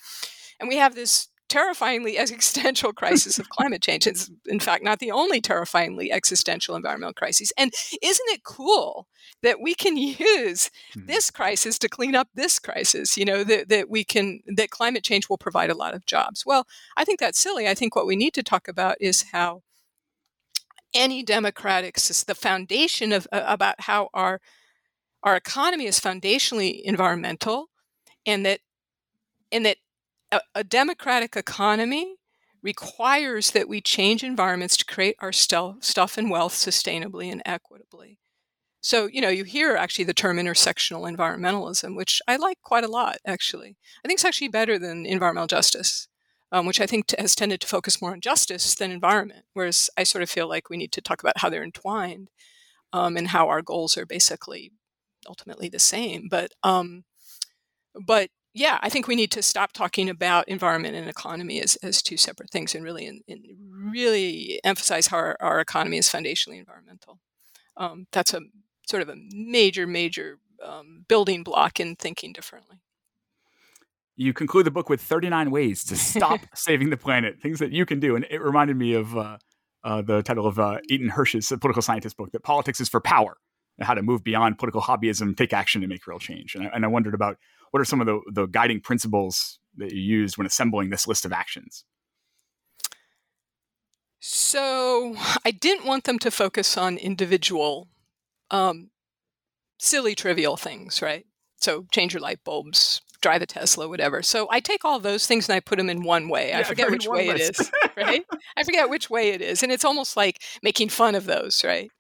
and we have this terrifyingly existential crisis of climate change. It's, in fact, not the only terrifyingly existential environmental crisis. And isn't it cool that we can use Hmm. this crisis to clean up this crisis? You know, that, that we can, that climate change will provide a lot of jobs. Well, I think that's silly. I think what we need to talk about is how any democratic, the foundation of, uh, about how our, our economy is foundationally environmental and that, and that a, a democratic economy requires that we change environments to create our stuff and wealth sustainably and equitably. So, you know, you hear actually the term intersectional environmentalism, which I like quite a lot, actually. I think it's actually better than environmental justice, um, which I think t- has tended to focus more on justice than environment, whereas I sort of feel like we need to talk about how they're entwined um, and how our goals are basically ultimately the same. But, um, but yeah, I think we need to stop talking about environment and economy as, as two separate things and really and, really emphasize how our, our economy is foundationally environmental. Um, that's a sort of a major, major um, building block in thinking differently. you conclude the book with 39 ways to stop saving the planet, things that you can do. And it reminded me of uh, uh, the title of uh, Eitan Hersh's political scientist book, that politics is for power, and how to move beyond political hobbyism, take action, and make real change. And I, and I wondered about what are some of the, the guiding principles that you used when assembling this list of actions? So I didn't want them to focus on individual, um, silly, trivial things, right? So change your light bulbs, drive a Tesla, whatever. So I take all those things and I put them in one way. I forget which way it list. is, right? I forget which way it is, and it's almost like making fun of those, right?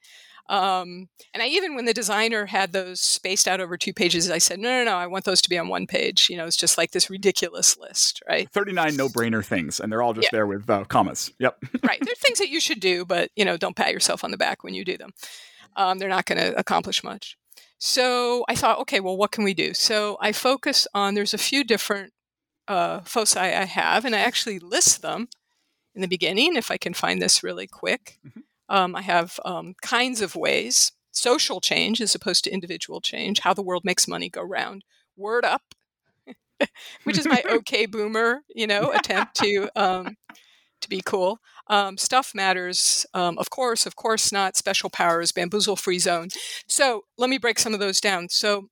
Um, and I even when the designer had those spaced out over two pages, I said, no, no, no, I want those to be on one page. You know, it's just like this ridiculous list, right? 39 no brainer things, and they're all just Yeah. there with uh, commas. Yep. right. They're things that you should do, but you know, don't pat yourself on the back when you do them. Um, they're not going to accomplish much. So I thought, okay, well, what can we do? So I focus on. There's a few different uh, foci I have, and I actually list them in the beginning. If I can find this really quick, Mhm. Um, I have um, kinds of ways: social change as opposed to individual change, how the world makes money go round, word up, which is my okay boomer, you know, attempt to um, to be cool. Um, stuff matters, um, of course, of course not. Special powers, bamboozle free zone. So let me break some of those down. So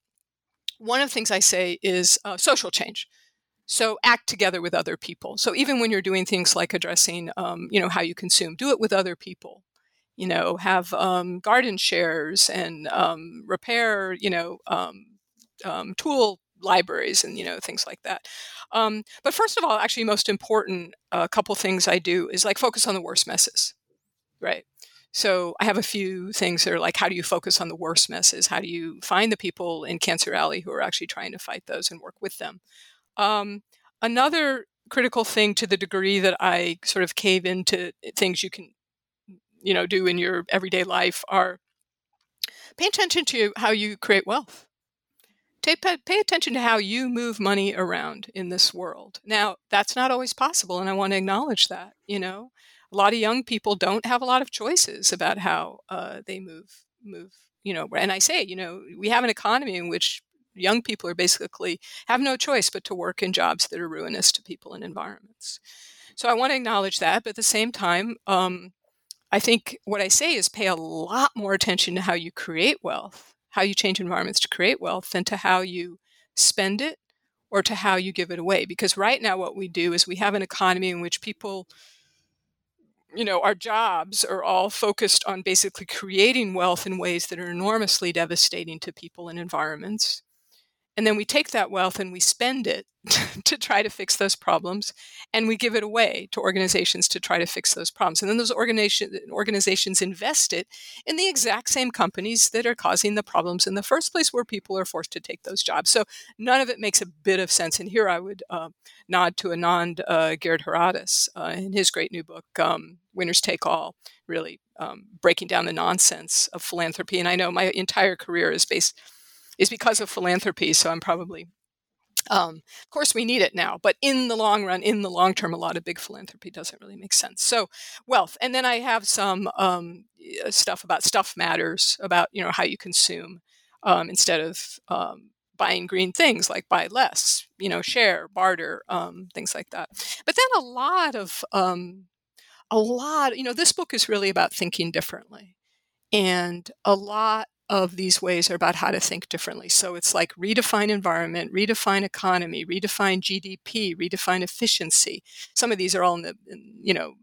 one of the things I say is uh, social change. So act together with other people. So even when you're doing things like addressing, um, you know, how you consume, do it with other people. You know, have um, garden shares and um, repair, you know, um, um, tool libraries and you know things like that. Um, but first of all, actually, most important, a uh, couple things I do is like focus on the worst messes, right? So I have a few things that are like, how do you focus on the worst messes? How do you find the people in Cancer Alley who are actually trying to fight those and work with them? Um, another critical thing to the degree that I sort of cave into things you can, you know, do in your everyday life are pay attention to how you create wealth. Pay, pay attention to how you move money around in this world. Now, that's not always possible, and I want to acknowledge that. You know, a lot of young people don't have a lot of choices about how uh, they move move. You know, and I say, you know, we have an economy in which young people are basically have no choice but to work in jobs that are ruinous to people and environments. So I want to acknowledge that, but at the same time, um, I think what I say is pay a lot more attention to how you create wealth how you change environments to create wealth than to how you spend it or to how you give it away. Because right now, what we do is we have an economy in which people, you know, our jobs are all focused on basically creating wealth in ways that are enormously devastating to people and environments. And then we take that wealth and we spend it to try to fix those problems. And we give it away to organizations to try to fix those problems. And then those organization, organizations invest it in the exact same companies that are causing the problems in the first place, where people are forced to take those jobs. So none of it makes a bit of sense. And here I would uh, nod to Anand uh, Giridharadas uh, in his great new book, um, Winners Take All, really um, breaking down the nonsense of philanthropy. And I know my entire career is based is because of philanthropy. So I'm probably, um, of course, we need it now, but in the long run, in the long term, a lot of big philanthropy doesn't really make sense. So wealth, and then I have some um, stuff about stuff matters, about you know how you consume um, instead of um, buying green things like buy less, you know, share, barter, um, things like that. But then a lot of um, a lot, you know, this book is really about thinking differently. And a lot of these ways are about how to think differently. So it's like redefine environment, redefine economy, redefine GDP, redefine efficiency. Some of these are all in the, in, you know,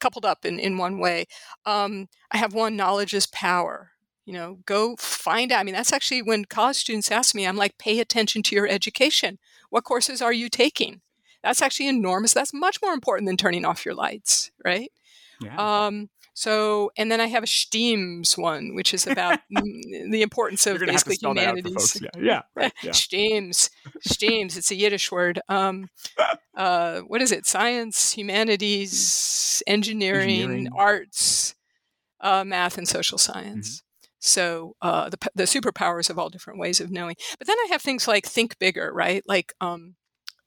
coupled up in, in one way. Um, I have one knowledge is power. You know, go find out. I mean, that's actually when college students ask me, I'm like, pay attention to your education. What courses are you taking? That's actually enormous. That's much more important than turning off your lights, right? Yeah. Um, so, and then I have a Steams one, which is about the importance of basically humanities. Yeah, yeah, right, yeah. Steams, Steams. It's a Yiddish word. Um, uh, what is it? Science, humanities, engineering, engineering. arts, uh, math, and social science. Mm-hmm. So uh, the the superpowers of all different ways of knowing. But then I have things like think bigger, right? Like um,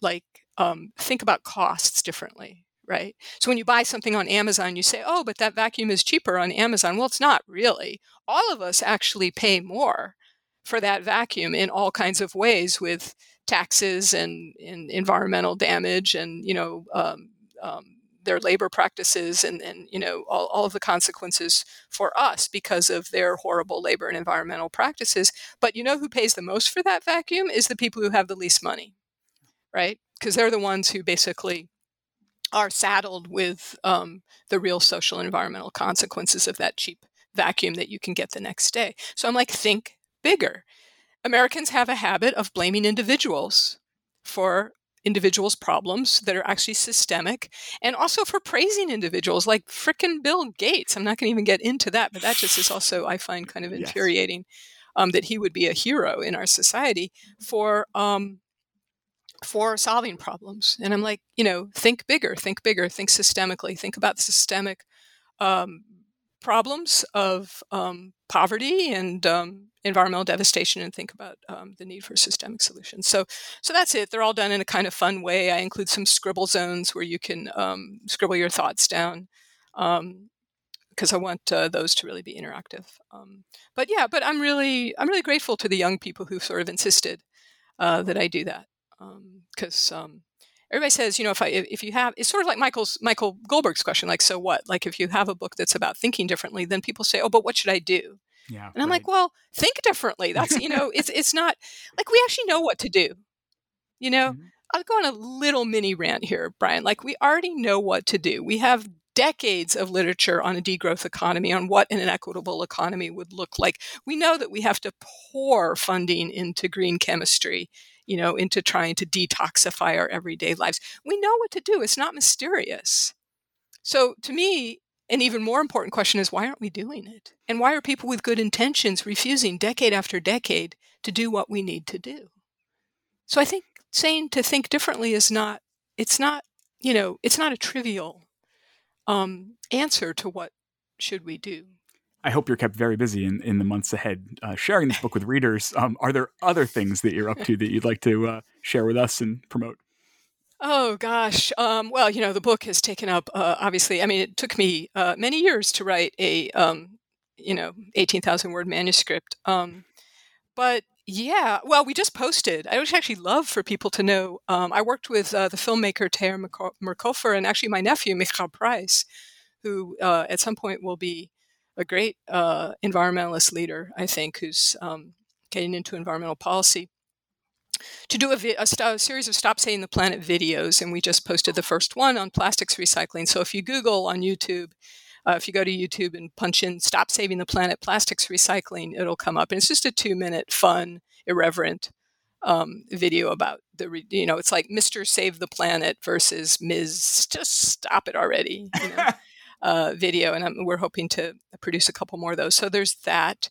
like um, think about costs differently right? So when you buy something on Amazon, you say, oh, but that vacuum is cheaper on Amazon. Well, it's not really. All of us actually pay more for that vacuum in all kinds of ways with taxes and, and environmental damage and, you know, um, um, their labor practices and, and you know all, all of the consequences for us because of their horrible labor and environmental practices but you know who pays the most for that vacuum is the people who have the least money right because they're the ones who basically are saddled with um, the real social and environmental consequences of that cheap vacuum that you can get the next day. So I'm like, think bigger. Americans have a habit of blaming individuals for individuals' problems that are actually systemic and also for praising individuals like frickin' Bill Gates. I'm not going to even get into that, but that just is also, I find, kind of infuriating yes. um, that he would be a hero in our society for um, for solving problems. And I'm like, you know, think bigger, think bigger, think systemically, think about systemic um, problems of um, poverty and um, environmental devastation, and think about um, the need for systemic solutions. So, so that's it. They're all done in a kind of fun way. I include some scribble zones where you can um, scribble your thoughts down. because um, I want uh, those to really be interactive, but yeah, but I'm really I'm really grateful to the young people who sort of insisted uh, that I do that because um, um, everybody says, you know, if I if you have, it's sort of like Michael's Michael Goldberg's question, like, so what? Like, if you have a book that's about thinking differently, then people say, oh, but what should I do? Yeah, and I'm right. like, well, think differently. That's you know, it's it's not like we actually know what to do. You know, mm-hmm. I'll go on a little mini rant here, Brian. Like we already know what to do. We have decades of literature on a degrowth economy, on what an equitable economy would look like. We know that we have to pour funding into green chemistry you know, into trying to detoxify our everyday lives. We know what to do. It's not mysterious. So to me, an even more important question is why aren't we doing it? And why are people with good intentions refusing decade after decade to do what we need to do? So I think saying to think differently is not, it's not, you know, it's not a trivial um, answer to what should we do. I hope you're kept very busy in, in the months ahead uh, sharing this book with readers. Um, are there other things that you're up to that you'd like to uh, share with us and promote? Oh gosh. Um, well, you know, the book has taken up. Uh, obviously, I mean, it took me uh, many years to write a, um, you know, eighteen thousand word manuscript. Um, but yeah, well, we just posted. I would actually love for people to know. Um, I worked with uh, the filmmaker Taher Mercofer and actually my nephew Michal Price, who uh, at some point will be a great uh, environmentalist leader. I think who's um, getting into environmental policy to do a, vi- a, st- a, series of Stop Saving the Planet videos, and we just posted the first one on plastics recycling. So if you Google on YouTube, uh, if you go to YouTube and punch in Stop Saving the Planet Plastics Recycling, it'll come up. And it's just a two minute, fun, irreverent um, video about the, re- you know, it's like Mr. Save the Planet versus Ms. Just Stop It Already. You know? uh, video, and I'm, we're hoping to produce a couple more of those. So there's that.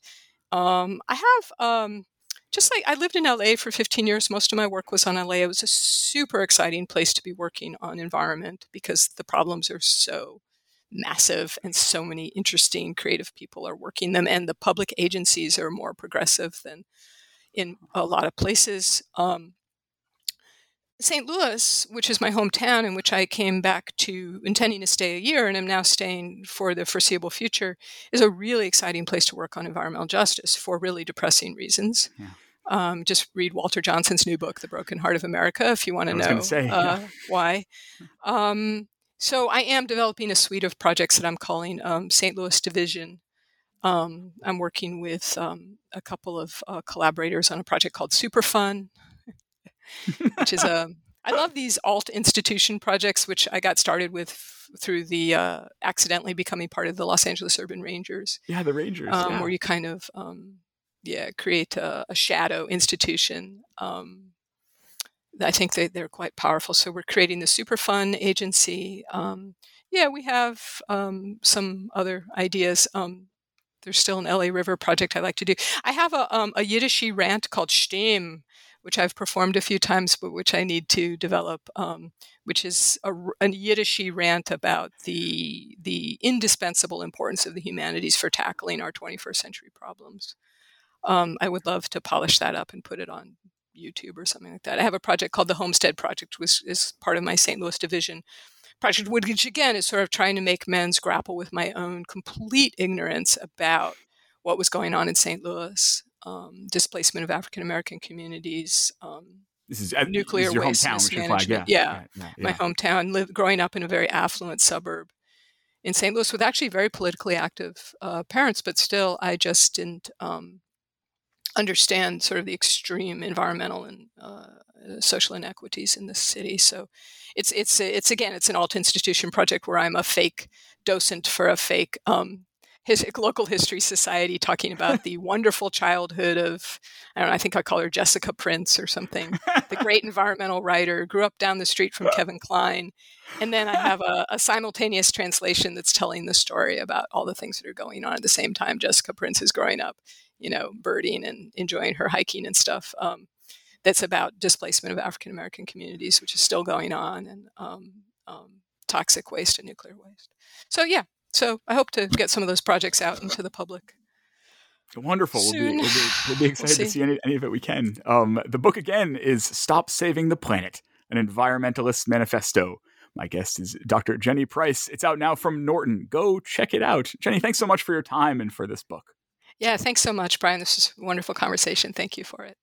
Um, I have um, just like I lived in LA for 15 years. Most of my work was on LA. It was a super exciting place to be working on environment because the problems are so massive and so many interesting creative people are working them and the public agencies are more progressive than in a lot of places um, st louis which is my hometown in which i came back to intending to stay a year and am now staying for the foreseeable future is a really exciting place to work on environmental justice for really depressing reasons yeah. Um, just read Walter Johnson's new book, The Broken Heart of America, if you want to know say, uh, yeah. why. Um, so I am developing a suite of projects that I'm calling um, St. Louis Division. Um, I'm working with um, a couple of uh, collaborators on a project called Superfun, which is a I love these alt institution projects, which I got started with through the uh, accidentally becoming part of the Los Angeles Urban Rangers. Yeah, the Rangers, um, yeah. where you kind of um, yeah create a, a shadow institution. Um, I think they, they're quite powerful. So we're creating the Superfun agency. Um, yeah, we have um, some other ideas. Um, there's still an LA River project I like to do. I have a, um, a Yiddishy rant called Stim, which I've performed a few times, but which I need to develop, um, which is a, a Yiddishy rant about the the indispensable importance of the humanities for tackling our 21st century problems. Um, I would love to polish that up and put it on YouTube or something like that. I have a project called the Homestead Project, which is part of my St. Louis division project, which again is sort of trying to make men's grapple with my own complete ignorance about what was going on in St. Louis, um, displacement of African American communities. Um, this is uh, nuclear this is your waste hometown, mismanagement. yeah. Yeah. yeah, my hometown. Live, growing up in a very affluent suburb in St. Louis with actually very politically active uh, parents, but still, I just didn't um, understand sort of the extreme environmental and uh, social inequities in this city. So it's it's it's again it's an alt institution project where I'm a fake docent for a fake um, his local history society talking about the wonderful childhood of I don't know I think I call her Jessica Prince or something the great environmental writer grew up down the street from Kevin Kline. and then I have a, a, simultaneous translation that's telling the story about all the things that are going on at the same time Jessica Prince is growing up you know, birding and enjoying her hiking and stuff. Um, that's about displacement of African American communities, which is still going on, and um, um, toxic waste and nuclear waste. So yeah, so I hope to get some of those projects out into the public. Wonderful. We'll be, we'll be, we'll be, excited we'll to see any, any, of it we can. Um, the book again is Stop Saving the Planet, an environmentalist manifesto. My guest is Dr. Jenny Price. It's out now from Norton. Go check it out. Jenny, thanks so much for your time and for this book. Yeah, thanks so much, Brian. This was a wonderful conversation. Thank you for it.